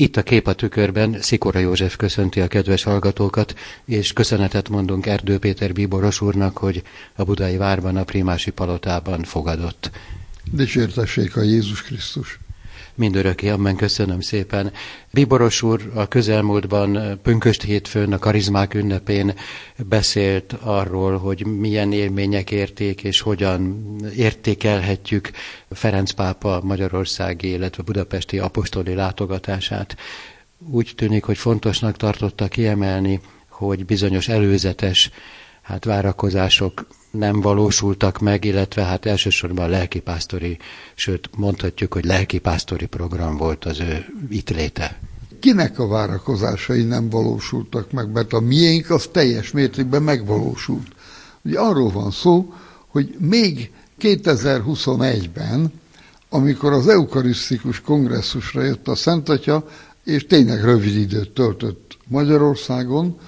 Itt a kép a tükörben Szikora József köszönti a kedves hallgatókat, és köszönetet mondunk Erdő Péter Bíboros úrnak, hogy a Budai Várban, a Primási Palotában fogadott. Dicsértessék a Jézus Krisztus! Mindörökké, ammen köszönöm szépen. Bíboros úr a közelmúltban Pünköst hétfőn, a karizmák ünnepén beszélt arról, hogy milyen élmények érték, és hogyan értékelhetjük Ferenc pápa magyarországi, illetve budapesti apostoli látogatását. Úgy tűnik, hogy fontosnak tartotta kiemelni, hogy bizonyos előzetes hát várakozások nem valósultak meg, illetve hát elsősorban lelkipásztori, sőt mondhatjuk, hogy lelkipásztori program volt az ő itt léte. Kinek a várakozásai nem valósultak meg, mert a miénk az teljes mértékben megvalósult. Ugye arról van szó, hogy még 2021-ben, amikor az eukarisztikus kongresszusra jött a Szent Atya, és tényleg rövid időt töltött Magyarországon,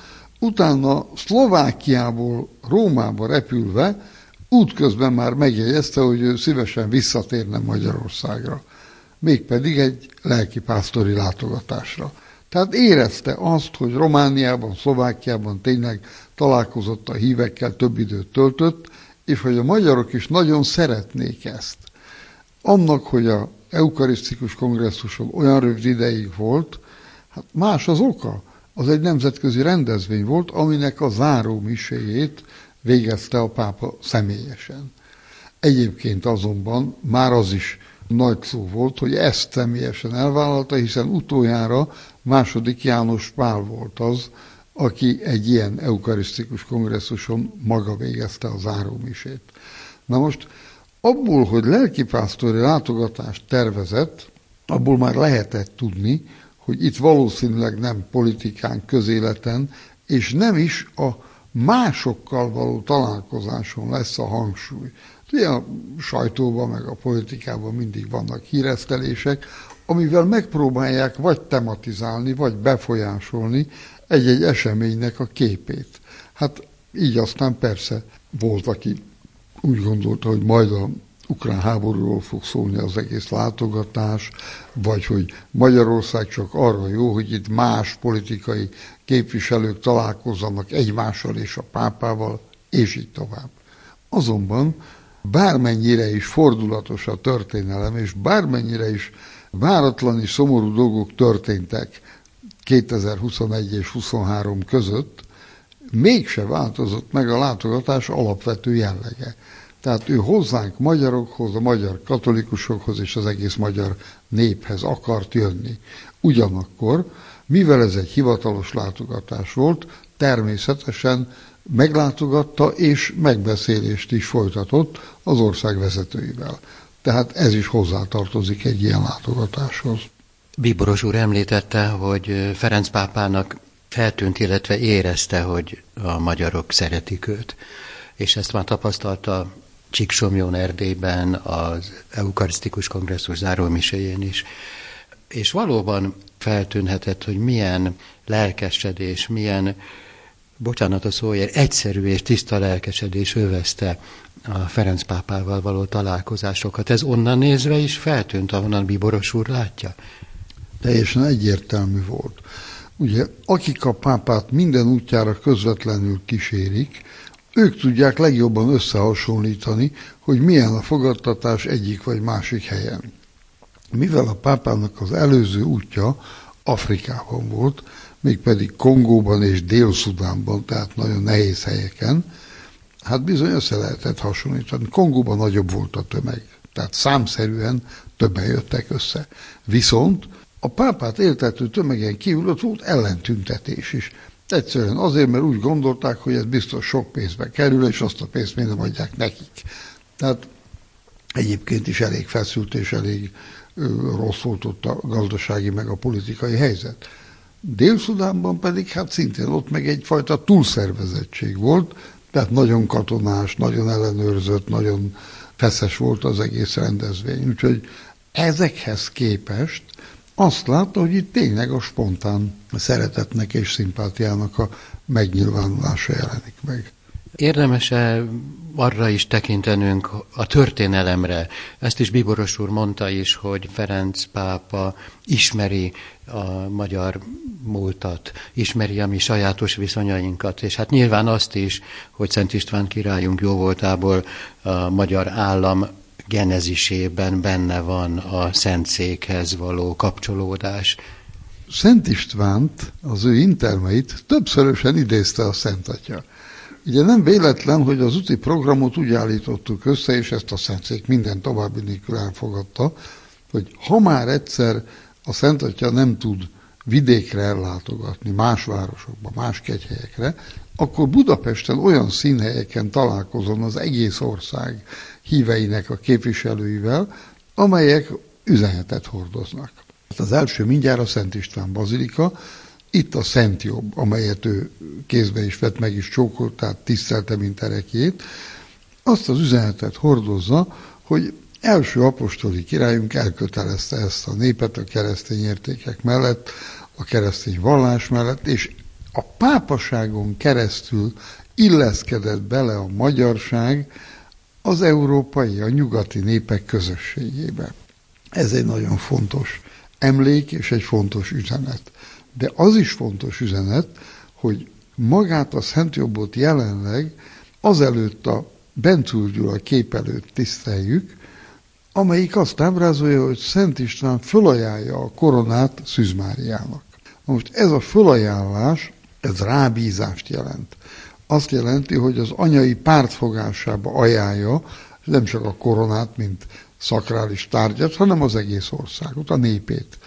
Utána Szlovákiából Rómába repülve útközben már megjegyezte, hogy ő szívesen visszatérne Magyarországra. Mégpedig egy lelkipásztori látogatásra. Tehát érezte azt, hogy Romániában, Szlovákiában tényleg találkozott a hívekkel, több időt töltött, és hogy a magyarok is nagyon szeretnék ezt. Annak, hogy a eukarisztikus kongresszuson olyan rövid ideig volt, hát más az oka az egy nemzetközi rendezvény volt, aminek a záró miséjét végezte a pápa személyesen. Egyébként azonban már az is nagy szó volt, hogy ezt személyesen elvállalta, hiszen utoljára második János Pál volt az, aki egy ilyen eukarisztikus kongresszuson maga végezte a zárómisét. Na most abból, hogy lelkipásztori látogatást tervezett, abból már lehetett tudni, hogy itt valószínűleg nem politikán, közéleten, és nem is a másokkal való találkozáson lesz a hangsúly. Ugye a sajtóban, meg a politikában mindig vannak híresztelések, amivel megpróbálják vagy tematizálni, vagy befolyásolni egy-egy eseménynek a képét. Hát így aztán persze volt, aki úgy gondolta, hogy majd a ukrán háborúról fog szólni az egész látogatás, vagy hogy Magyarország csak arra jó, hogy itt más politikai képviselők találkozzanak egymással és a pápával, és így tovább. Azonban bármennyire is fordulatos a történelem, és bármennyire is váratlan és szomorú dolgok történtek 2021 és 23 között, mégse változott meg a látogatás alapvető jellege. Tehát ő hozzánk magyarokhoz, a magyar katolikusokhoz és az egész magyar néphez akart jönni. Ugyanakkor, mivel ez egy hivatalos látogatás volt, természetesen meglátogatta és megbeszélést is folytatott az ország vezetőivel. Tehát ez is hozzátartozik egy ilyen látogatáshoz. Bíboros úr említette, hogy Ferenc pápának feltűnt, illetve érezte, hogy a magyarok szeretik őt. És ezt már tapasztalta Csíksomjón Erdélyben, az Eukarisztikus Kongresszus zárómiséjén is. És valóban feltűnhetett, hogy milyen lelkesedés, milyen, bocsánat a szóért, egyszerű és tiszta lelkesedés övezte a Ferenc pápával való találkozásokat. Ez onnan nézve is feltűnt, ahonnan Bíboros úr látja? Teljesen egyértelmű volt. Ugye, akik a pápát minden útjára közvetlenül kísérik, ők tudják legjobban összehasonlítani, hogy milyen a fogadtatás egyik vagy másik helyen. Mivel a pápának az előző útja Afrikában volt, mégpedig Kongóban és Dél-Szudánban, tehát nagyon nehéz helyeken, hát bizony össze lehetett hasonlítani. Kongóban nagyobb volt a tömeg, tehát számszerűen többen jöttek össze. Viszont a pápát éltető tömegen kívül ott volt ellentüntetés is. Egyszerűen azért, mert úgy gondolták, hogy ez biztos sok pénzbe kerül, és azt a pénzt még nem adják nekik. Tehát egyébként is elég feszült és elég rossz volt ott a gazdasági meg a politikai helyzet. Dél-Szudánban pedig hát szintén ott meg egyfajta túlszervezettség volt, tehát nagyon katonás, nagyon ellenőrzött, nagyon feszes volt az egész rendezvény. Úgyhogy ezekhez képest azt látta, hogy itt tényleg a spontán szeretetnek és szimpátiának a megnyilvánulása jelenik meg. Érdemese arra is tekintenünk a történelemre. Ezt is Bíboros úr mondta is, hogy Ferenc pápa ismeri a magyar múltat, ismeri a mi sajátos viszonyainkat, és hát nyilván azt is, hogy Szent István királyunk jó voltából a magyar állam genezisében benne van a Szentszékhez való kapcsolódás. Szent Istvánt, az ő intermeit többszörösen idézte a Szent Atya. Ugye nem véletlen, hogy az úti programot úgy állítottuk össze, és ezt a Szentszék minden további nélkül elfogadta, hogy ha már egyszer a Szent Atya nem tud vidékre ellátogatni, más városokba, más kegyhelyekre, akkor Budapesten olyan színhelyeken találkozom az egész ország híveinek a képviselőivel, amelyek üzenetet hordoznak. Az első mindjárt a Szent István Bazilika, itt a Szent Jobb, amelyet ő kézbe is vett, meg is csókolt, tehát tisztelte, mint erekjét, azt az üzenetet hordozza, hogy első apostoli királyunk elkötelezte ezt a népet a keresztény értékek mellett, a keresztény vallás mellett, és a pápaságon keresztül illeszkedett bele a magyarság az európai, a nyugati népek közösségébe. Ez egy nagyon fontos emlék és egy fontos üzenet. De az is fontos üzenet, hogy magát a Szent Jobbot jelenleg azelőtt a Bentúr Gyula kép előtt tiszteljük, amelyik azt ábrázolja, hogy Szent István fölajánlja a koronát Szűz Máriának. Most ez a fölajánlás, ez rábízást jelent. Azt jelenti, hogy az anyai pártfogásába ajánlja nem csak a koronát, mint szakrális tárgyat, hanem az egész országot, a népét.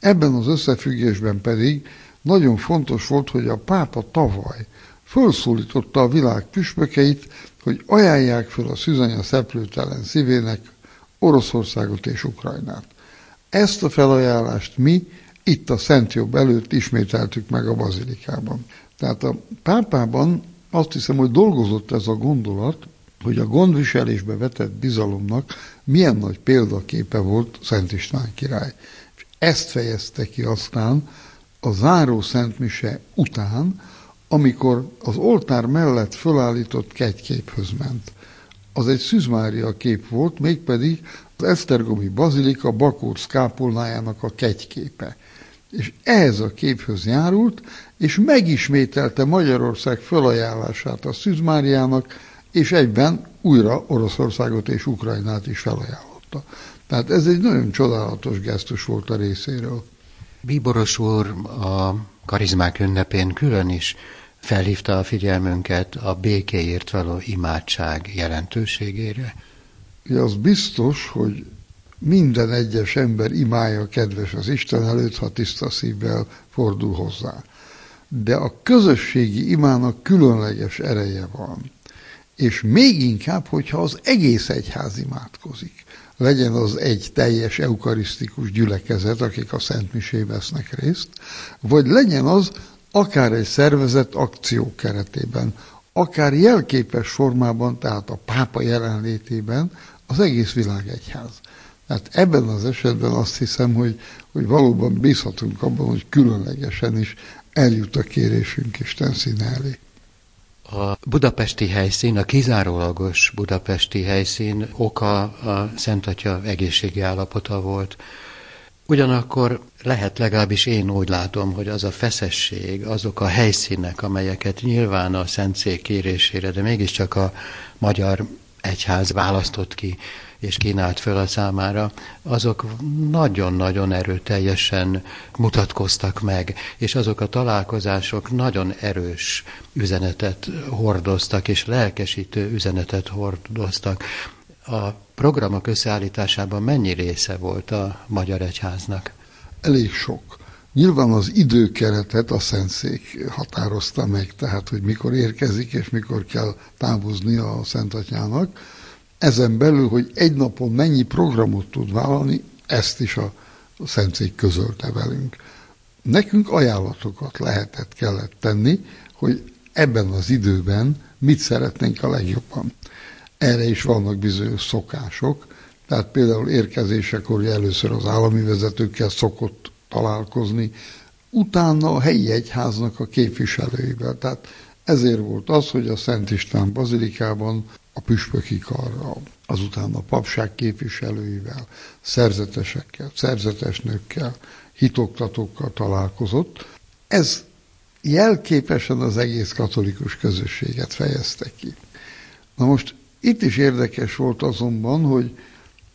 Ebben az összefüggésben pedig nagyon fontos volt, hogy a pápa tavaly felszólította a világ püspökeit, hogy ajánlják fel a szüzanya szeplőtelen szívének Oroszországot és Ukrajnát. Ezt a felajánlást mi itt a Szent Jobb előtt ismételtük meg a bazilikában. Tehát a pápában azt hiszem, hogy dolgozott ez a gondolat, hogy a gondviselésbe vetett bizalomnak milyen nagy példaképe volt Szent István király. És ezt fejezte ki aztán a záró Szentmise után, amikor az oltár mellett fölállított kegyképhöz ment. Az egy Szűzmária kép volt, mégpedig az Esztergomi Bazilika Bakócz kápolnájának a kegyképe. És ehhez a képhöz járult, és megismételte Magyarország felajánlását a Szűzmáriának, és egyben újra Oroszországot és Ukrajnát is felajánlotta. Tehát ez egy nagyon csodálatos gesztus volt a részéről. Bíboros úr a karizmák ünnepén külön is felhívta a figyelmünket a békéért való imádság jelentőségére. Ja, az biztos, hogy minden egyes ember imája kedves az Isten előtt, ha tiszta szívvel fordul hozzá. De a közösségi imának különleges ereje van. És még inkább, hogyha az egész egyház imádkozik. Legyen az egy teljes eukarisztikus gyülekezet, akik a Szent vesznek részt, vagy legyen az akár egy szervezett akció keretében, akár jelképes formában, tehát a pápa jelenlétében az egész világ egyház. Tehát ebben az esetben azt hiszem, hogy, hogy valóban bízhatunk abban, hogy különlegesen is eljut a kérésünk Isten színe elé. A budapesti helyszín, a kizárólagos budapesti helyszín oka a Szent Atya egészségi állapota volt. Ugyanakkor lehet legalábbis én úgy látom, hogy az a feszesség, azok a helyszínek, amelyeket nyilván a Szentszék kérésére, de mégiscsak a magyar egyház választott ki, és kínált föl a számára, azok nagyon-nagyon erőteljesen mutatkoztak meg, és azok a találkozások nagyon erős üzenetet hordoztak, és lelkesítő üzenetet hordoztak. A programok összeállításában mennyi része volt a Magyar Egyháznak? Elég sok. Nyilván az időkeretet a Szentszék határozta meg, tehát hogy mikor érkezik és mikor kell távozni a Szentatyának ezen belül, hogy egy napon mennyi programot tud vállalni, ezt is a Szentszék közölte velünk. Nekünk ajánlatokat lehetett, kellett tenni, hogy ebben az időben mit szeretnénk a legjobban. Erre is vannak bizonyos szokások, tehát például érkezésekor először az állami vezetőkkel szokott találkozni, utána a helyi egyháznak a képviselőivel. Tehát Ezért volt az, hogy a Szent István bazilikában a püspöki karral, azután a papság képviselőivel, szerzetesekkel, szerzetesnőkkel, hitoktatókkal találkozott. Ez jelképesen az egész katolikus közösséget fejezte ki. Na most itt is érdekes volt azonban, hogy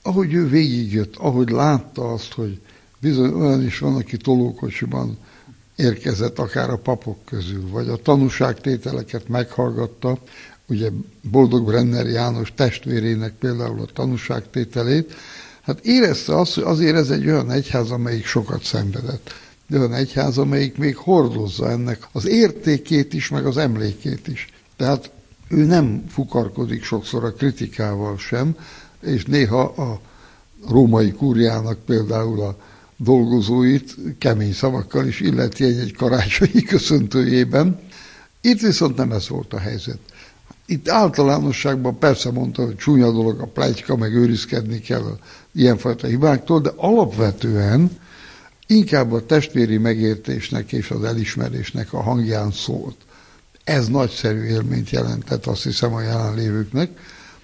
ahogy ő végigjött, ahogy látta azt, hogy bizony olyan is van, aki tolókocsiban érkezett akár a papok közül, vagy a tanúságtételeket meghallgatta, ugye Boldog Brenner János testvérének például a tanúságtételét, hát érezte azt, hogy azért ez egy olyan egyház, amelyik sokat szenvedett. De olyan egyház, amelyik még hordozza ennek az értékét is, meg az emlékét is. Tehát ő nem fukarkodik sokszor a kritikával sem, és néha a római kúriának például a dolgozóit kemény szavakkal is illeti egy-egy karácsonyi köszöntőjében. Itt viszont nem ez volt a helyzet. Itt általánosságban persze mondta, hogy csúnya dolog a plegyka, meg őrizkedni kell ilyenfajta hibáktól, de alapvetően inkább a testvéri megértésnek és az elismerésnek a hangján szólt. Ez nagyszerű élményt jelentett, azt hiszem a jelenlévőknek.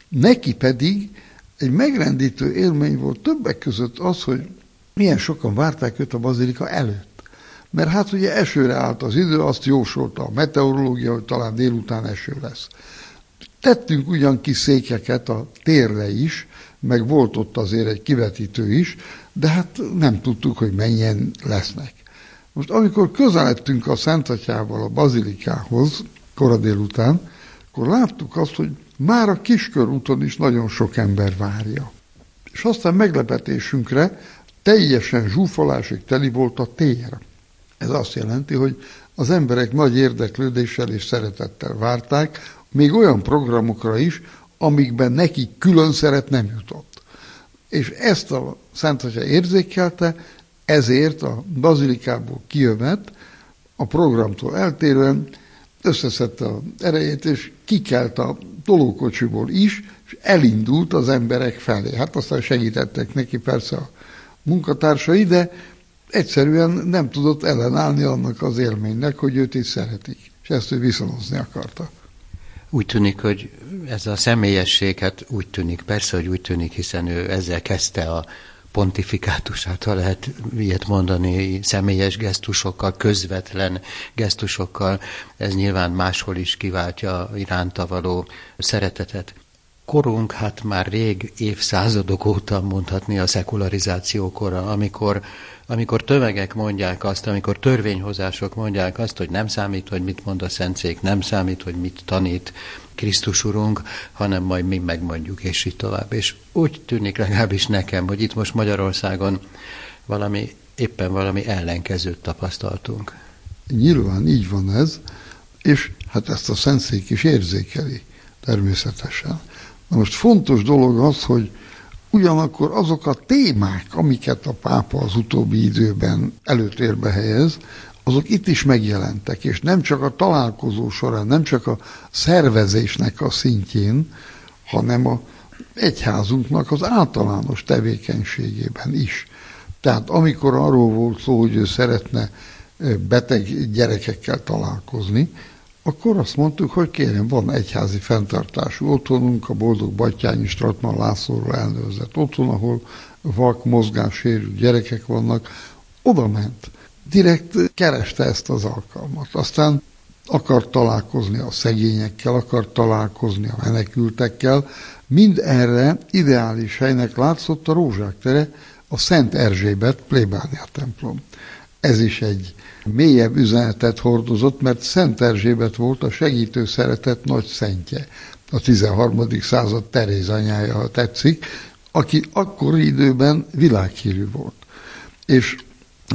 Neki pedig egy megrendítő élmény volt többek között az, hogy milyen sokan várták őt a bazilika előtt. Mert hát ugye esőre állt az idő, azt jósolta a meteorológia, hogy talán délután eső lesz. Tettünk ugyan kis székeket a térre is, meg volt ott azért egy kivetítő is, de hát nem tudtuk, hogy mennyien lesznek. Most amikor közeledtünk a Szentatyával a bazilikához, kora délután, akkor láttuk azt, hogy már a kiskörúton is nagyon sok ember várja. És aztán meglepetésünkre teljesen zsúfolásig teli volt a tér. Ez azt jelenti, hogy az emberek nagy érdeklődéssel és szeretettel várták, még olyan programokra is, amikben neki külön szeret nem jutott. És ezt a Szent Atya érzékelte, ezért a bazilikából kijövet, a programtól eltérően összeszedte a erejét, és kikelt a tolókocsiból is, és elindult az emberek felé. Hát aztán segítettek neki persze a munkatársai, de egyszerűen nem tudott ellenállni annak az élménynek, hogy őt is szeretik, és ezt ő viszonozni akarta. Úgy tűnik, hogy ez a személyesség, hát úgy tűnik, persze, hogy úgy tűnik, hiszen ő ezzel kezdte a pontifikátusát, ha lehet ilyet mondani, személyes gesztusokkal, közvetlen gesztusokkal, ez nyilván máshol is kiváltja iránta való szeretetet. Korunk hát már rég évszázadok óta mondhatni a szekularizáció kora, amikor, amikor tömegek mondják azt, amikor törvényhozások mondják azt, hogy nem számít, hogy mit mond a Szentszék, nem számít, hogy mit tanít, Krisztus Urunk, hanem majd mi megmondjuk, és így tovább. És úgy tűnik legalábbis nekem, hogy itt most Magyarországon valami, éppen valami ellenkezőt tapasztaltunk. Nyilván így van ez, és hát ezt a Szentszék is érzékeli, természetesen. Na most fontos dolog az, hogy ugyanakkor azok a témák, amiket a pápa az utóbbi időben előtérbe helyez, azok itt is megjelentek, és nem csak a találkozó során, nem csak a szervezésnek a szintjén, hanem a egyházunknak az általános tevékenységében is. Tehát amikor arról volt szó, hogy ő szeretne beteg gyerekekkel találkozni, akkor azt mondtuk, hogy kérem, van egyházi fenntartású otthonunk, a Boldog Batyányi Stratman Lászlóról elnőrzett otthon, ahol vak, mozgássérült gyerekek vannak, oda ment direkt kereste ezt az alkalmat. Aztán akart találkozni a szegényekkel, akart találkozni a menekültekkel. Mind erre ideális helynek látszott a Rózsák tere, a Szent Erzsébet plébánia templom. Ez is egy mélyebb üzenetet hordozott, mert Szent Erzsébet volt a segítő szeretet nagy szentje. A 13. század Teréz anyája, ha tetszik, aki akkori időben világhírű volt. És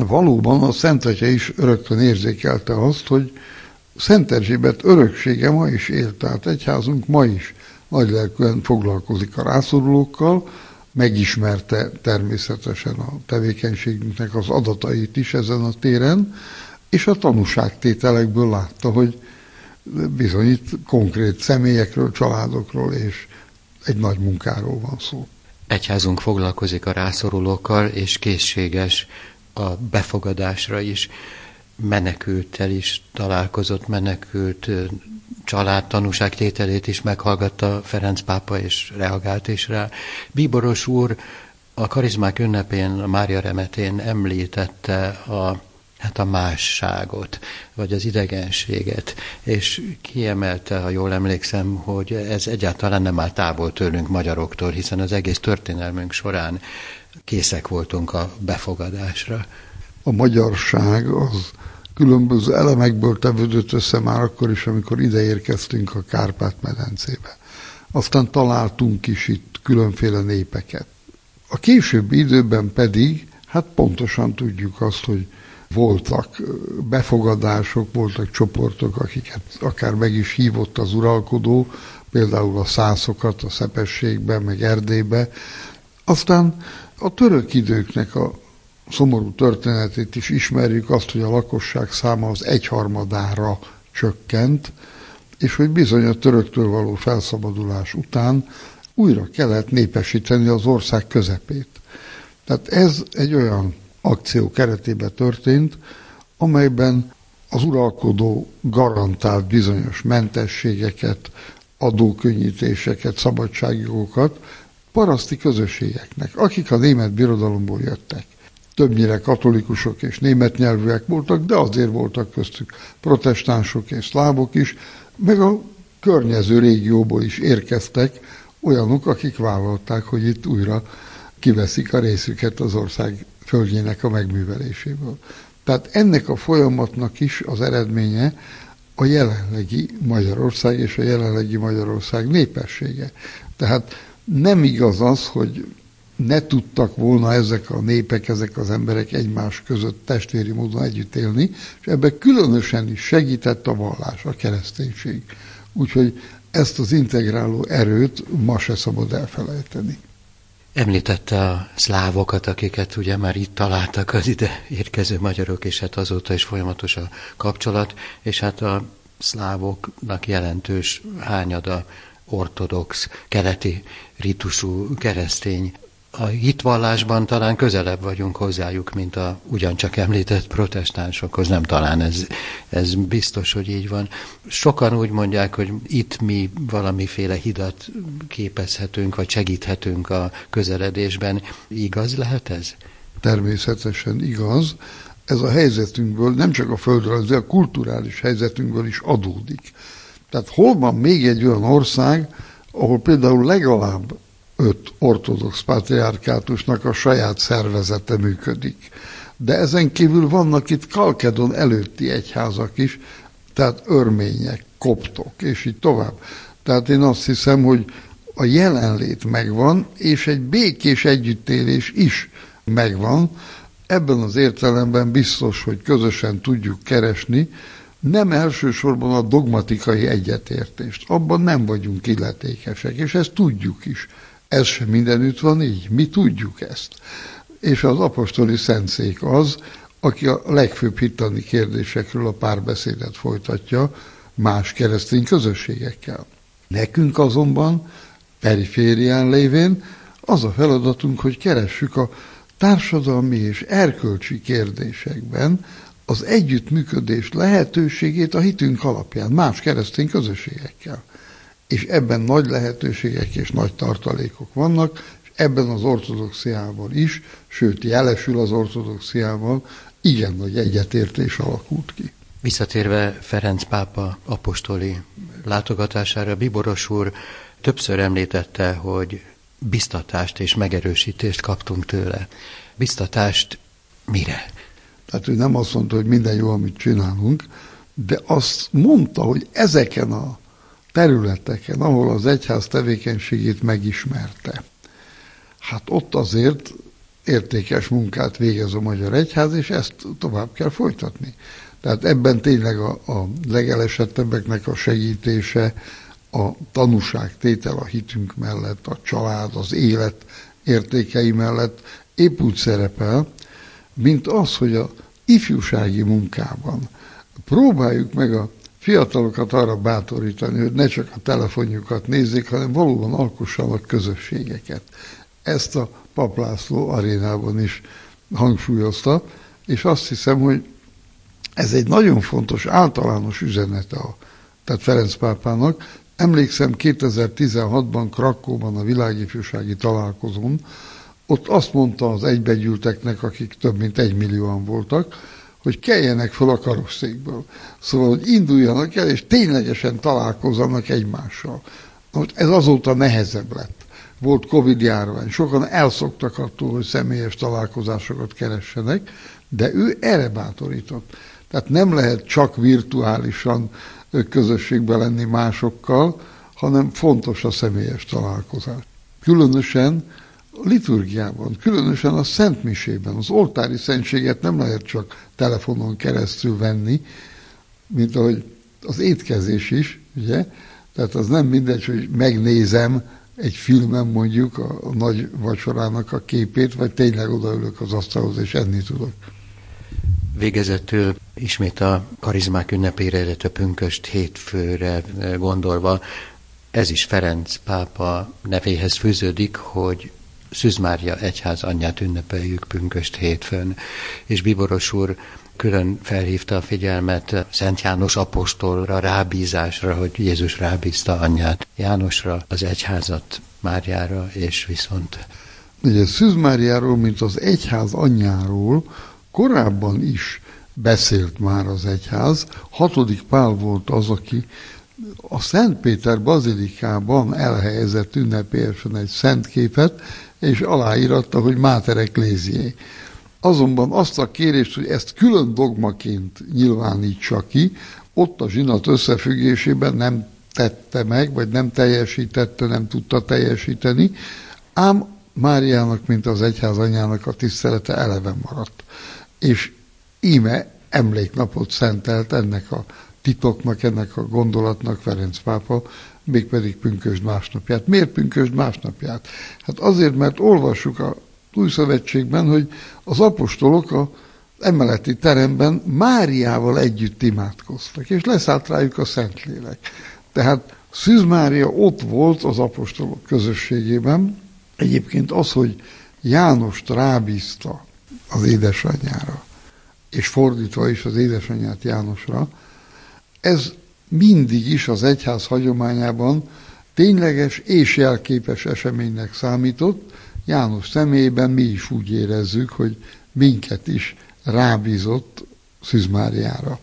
valóban a Szent Atya is rögtön érzékelte azt, hogy Szent Erzsébet öröksége ma is él, tehát egyházunk ma is nagylelkűen foglalkozik a rászorulókkal, megismerte természetesen a tevékenységünknek az adatait is ezen a téren, és a tanúságtételekből látta, hogy bizony itt konkrét személyekről, családokról és egy nagy munkáról van szó. Egyházunk foglalkozik a rászorulókkal, és készséges a befogadásra is. Menekülttel is találkozott, menekült család tanúságtételét is meghallgatta Ferenc pápa, és reagált is rá. Bíboros úr a karizmák ünnepén, a Mária remetén említette a hát a másságot, vagy az idegenséget, és kiemelte, ha jól emlékszem, hogy ez egyáltalán nem áll távol tőlünk magyaroktól, hiszen az egész történelmünk során készek voltunk a befogadásra. A magyarság az különböző elemekből tevődött össze már akkor is, amikor ide érkeztünk a Kárpát-medencébe. Aztán találtunk is itt különféle népeket. A későbbi időben pedig, hát pontosan tudjuk azt, hogy voltak befogadások, voltak csoportok, akiket akár meg is hívott az uralkodó, például a szászokat a Szepességbe, meg Erdélybe. Aztán a török időknek a szomorú történetét is ismerjük, azt, hogy a lakosság száma az egyharmadára csökkent, és hogy bizony a töröktől való felszabadulás után újra kellett népesíteni az ország közepét. Tehát ez egy olyan akció keretében történt, amelyben az uralkodó garantált bizonyos mentességeket, adókönnyítéseket, szabadságjogokat paraszti közösségeknek, akik a német birodalomból jöttek. Többnyire katolikusok és német nyelvűek voltak, de azért voltak köztük protestánsok és szlávok is, meg a környező régióból is érkeztek olyanok, akik vállalták, hogy itt újra kiveszik a részüket az ország földjének a megműveléséből. Tehát ennek a folyamatnak is az eredménye a jelenlegi Magyarország és a jelenlegi Magyarország népessége. Tehát nem igaz az, hogy ne tudtak volna ezek a népek, ezek az emberek egymás között testvéri módon együtt élni, és ebben különösen is segített a vallás, a kereszténység. Úgyhogy ezt az integráló erőt ma se szabad elfelejteni. Említette a szlávokat, akiket ugye már itt találtak az ide érkező magyarok, és hát azóta is folyamatos a kapcsolat, és hát a szlávoknak jelentős hányada ortodox, keleti ritusú keresztény a hitvallásban talán közelebb vagyunk hozzájuk, mint a ugyancsak említett protestánsokhoz. Nem talán ez, ez biztos, hogy így van. Sokan úgy mondják, hogy itt mi valamiféle hidat képezhetünk, vagy segíthetünk a közeledésben. Igaz lehet ez? Természetesen igaz. Ez a helyzetünkből, nem csak a földről, de a kulturális helyzetünkből is adódik. Tehát hol van még egy olyan ország, ahol például legalább öt ortodox patriárkátusnak a saját szervezete működik. De ezen kívül vannak itt Kalkedon előtti egyházak is, tehát örmények, koptok, és így tovább. Tehát én azt hiszem, hogy a jelenlét megvan, és egy békés együttélés is megvan. Ebben az értelemben biztos, hogy közösen tudjuk keresni, nem elsősorban a dogmatikai egyetértést. Abban nem vagyunk illetékesek, és ezt tudjuk is. Ez sem mindenütt van így. Mi tudjuk ezt. És az apostoli szentszék az, aki a legfőbb hittani kérdésekről a párbeszédet folytatja más keresztény közösségekkel. Nekünk azonban, periférián lévén, az a feladatunk, hogy keressük a társadalmi és erkölcsi kérdésekben az együttműködés lehetőségét a hitünk alapján, más keresztény közösségekkel és ebben nagy lehetőségek és nagy tartalékok vannak, és ebben az ortodoxiával is, sőt jelesül az ortodoxiával, igen nagy egyetértés alakult ki. Visszatérve Ferenc pápa apostoli látogatására, Biboros úr többször említette, hogy biztatást és megerősítést kaptunk tőle. Biztatást mire? Tehát ő nem azt mondta, hogy minden jó, amit csinálunk, de azt mondta, hogy ezeken a területeken, ahol az egyház tevékenységét megismerte. Hát ott azért értékes munkát végez a Magyar Egyház, és ezt tovább kell folytatni. Tehát ebben tényleg a, a legelesettebbeknek a segítése, a tanúságtétel a hitünk mellett, a család, az élet értékei mellett épp úgy szerepel, mint az, hogy a ifjúsági munkában próbáljuk meg a fiatalokat arra bátorítani, hogy ne csak a telefonjukat nézzék, hanem valóban alkossanak közösségeket. Ezt a Paplászló arénában is hangsúlyozta, és azt hiszem, hogy Ez egy nagyon fontos általános üzenete a, tehát Ferenc pápának. Emlékszem 2016-ban Krakóban a világifjúsági találkozón, ott azt mondta az egybegyűlteknek, akik több mint egy millióan voltak, hogy keljenek fel a karosszékből. Szóval, hogy induljanak el, és ténylegesen találkozzanak egymással. Most ez azóta nehezebb lett. Volt Covid járvány, sokan elszoktak attól, hogy személyes találkozásokat keressenek, de ő erre bátorított. Tehát nem lehet csak virtuálisan közösségbe lenni másokkal, hanem fontos a személyes találkozás. Különösen liturgiában, különösen a Szentmisében, az oltári szentséget nem lehet csak telefonon keresztül venni, mint ahogy az étkezés is, ugye? Tehát az nem mindegy, hogy megnézem egy filmen mondjuk a, a nagy vacsorának a képét, vagy tényleg odaülök az asztalhoz és enni tudok. Végezetül ismét a karizmák ünnepére, illetve pünköst hétfőre gondolva, ez is Ferenc pápa nevéhez fűződik, hogy Szűz Mária egyház anyját ünnepeljük pünköst hétfőn, és Biboros úr külön felhívta a figyelmet Szent János apostolra, rábízásra, hogy Jézus rábízta anyját Jánosra, az egyházat Máriára, és viszont... Ugye Szűz Máriáról, mint az egyház anyjáról korábban is beszélt már az egyház. Hatodik Pál volt az, aki a Szent Péter bazilikában elhelyezett ünnepélyesen egy szent képet, és aláíratta, hogy Máter Ecclesiae. Azonban azt a kérést, hogy ezt külön dogmaként nyilvánítsa ki, ott a zsinat összefüggésében nem tette meg, vagy nem teljesítette, nem tudta teljesíteni, ám Máriának, mint az egyház anyának a tisztelete eleve maradt. És íme emléknapot szentelt ennek a titoknak, ennek a gondolatnak Ferenc pápa, mégpedig pünkösd másnapját. Miért pünkösd másnapját? Hát azért, mert olvassuk a új szövetségben, hogy az apostolok a emeleti teremben Máriával együtt imádkoztak, és leszállt rájuk a Szentlélek. Tehát Szűz Mária ott volt az apostolok közösségében. Egyébként az, hogy Jánost rábízta az édesanyjára, és fordítva is az édesanyját Jánosra, ez mindig is az egyház hagyományában tényleges és jelképes eseménynek számított. János személyében mi is úgy érezzük, hogy minket is rábízott Szűzmáriára.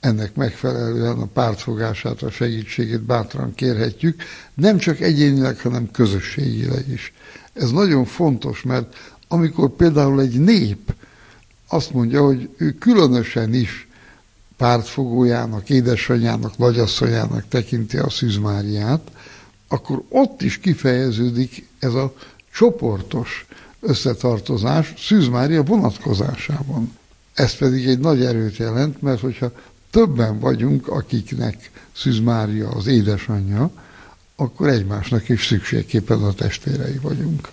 Ennek megfelelően a pártfogását, a segítségét bátran kérhetjük, nem csak egyénileg, hanem közösségileg is. Ez nagyon fontos, mert amikor például egy nép azt mondja, hogy ő különösen is pártfogójának, édesanyjának, nagyasszonyának tekinti a Szűzmáriát, akkor ott is kifejeződik ez a csoportos összetartozás Szűzmária vonatkozásában. Ez pedig egy nagy erőt jelent, mert hogyha többen vagyunk, akiknek Szűzmária az édesanyja, akkor egymásnak is szükségképpen a testvérei vagyunk.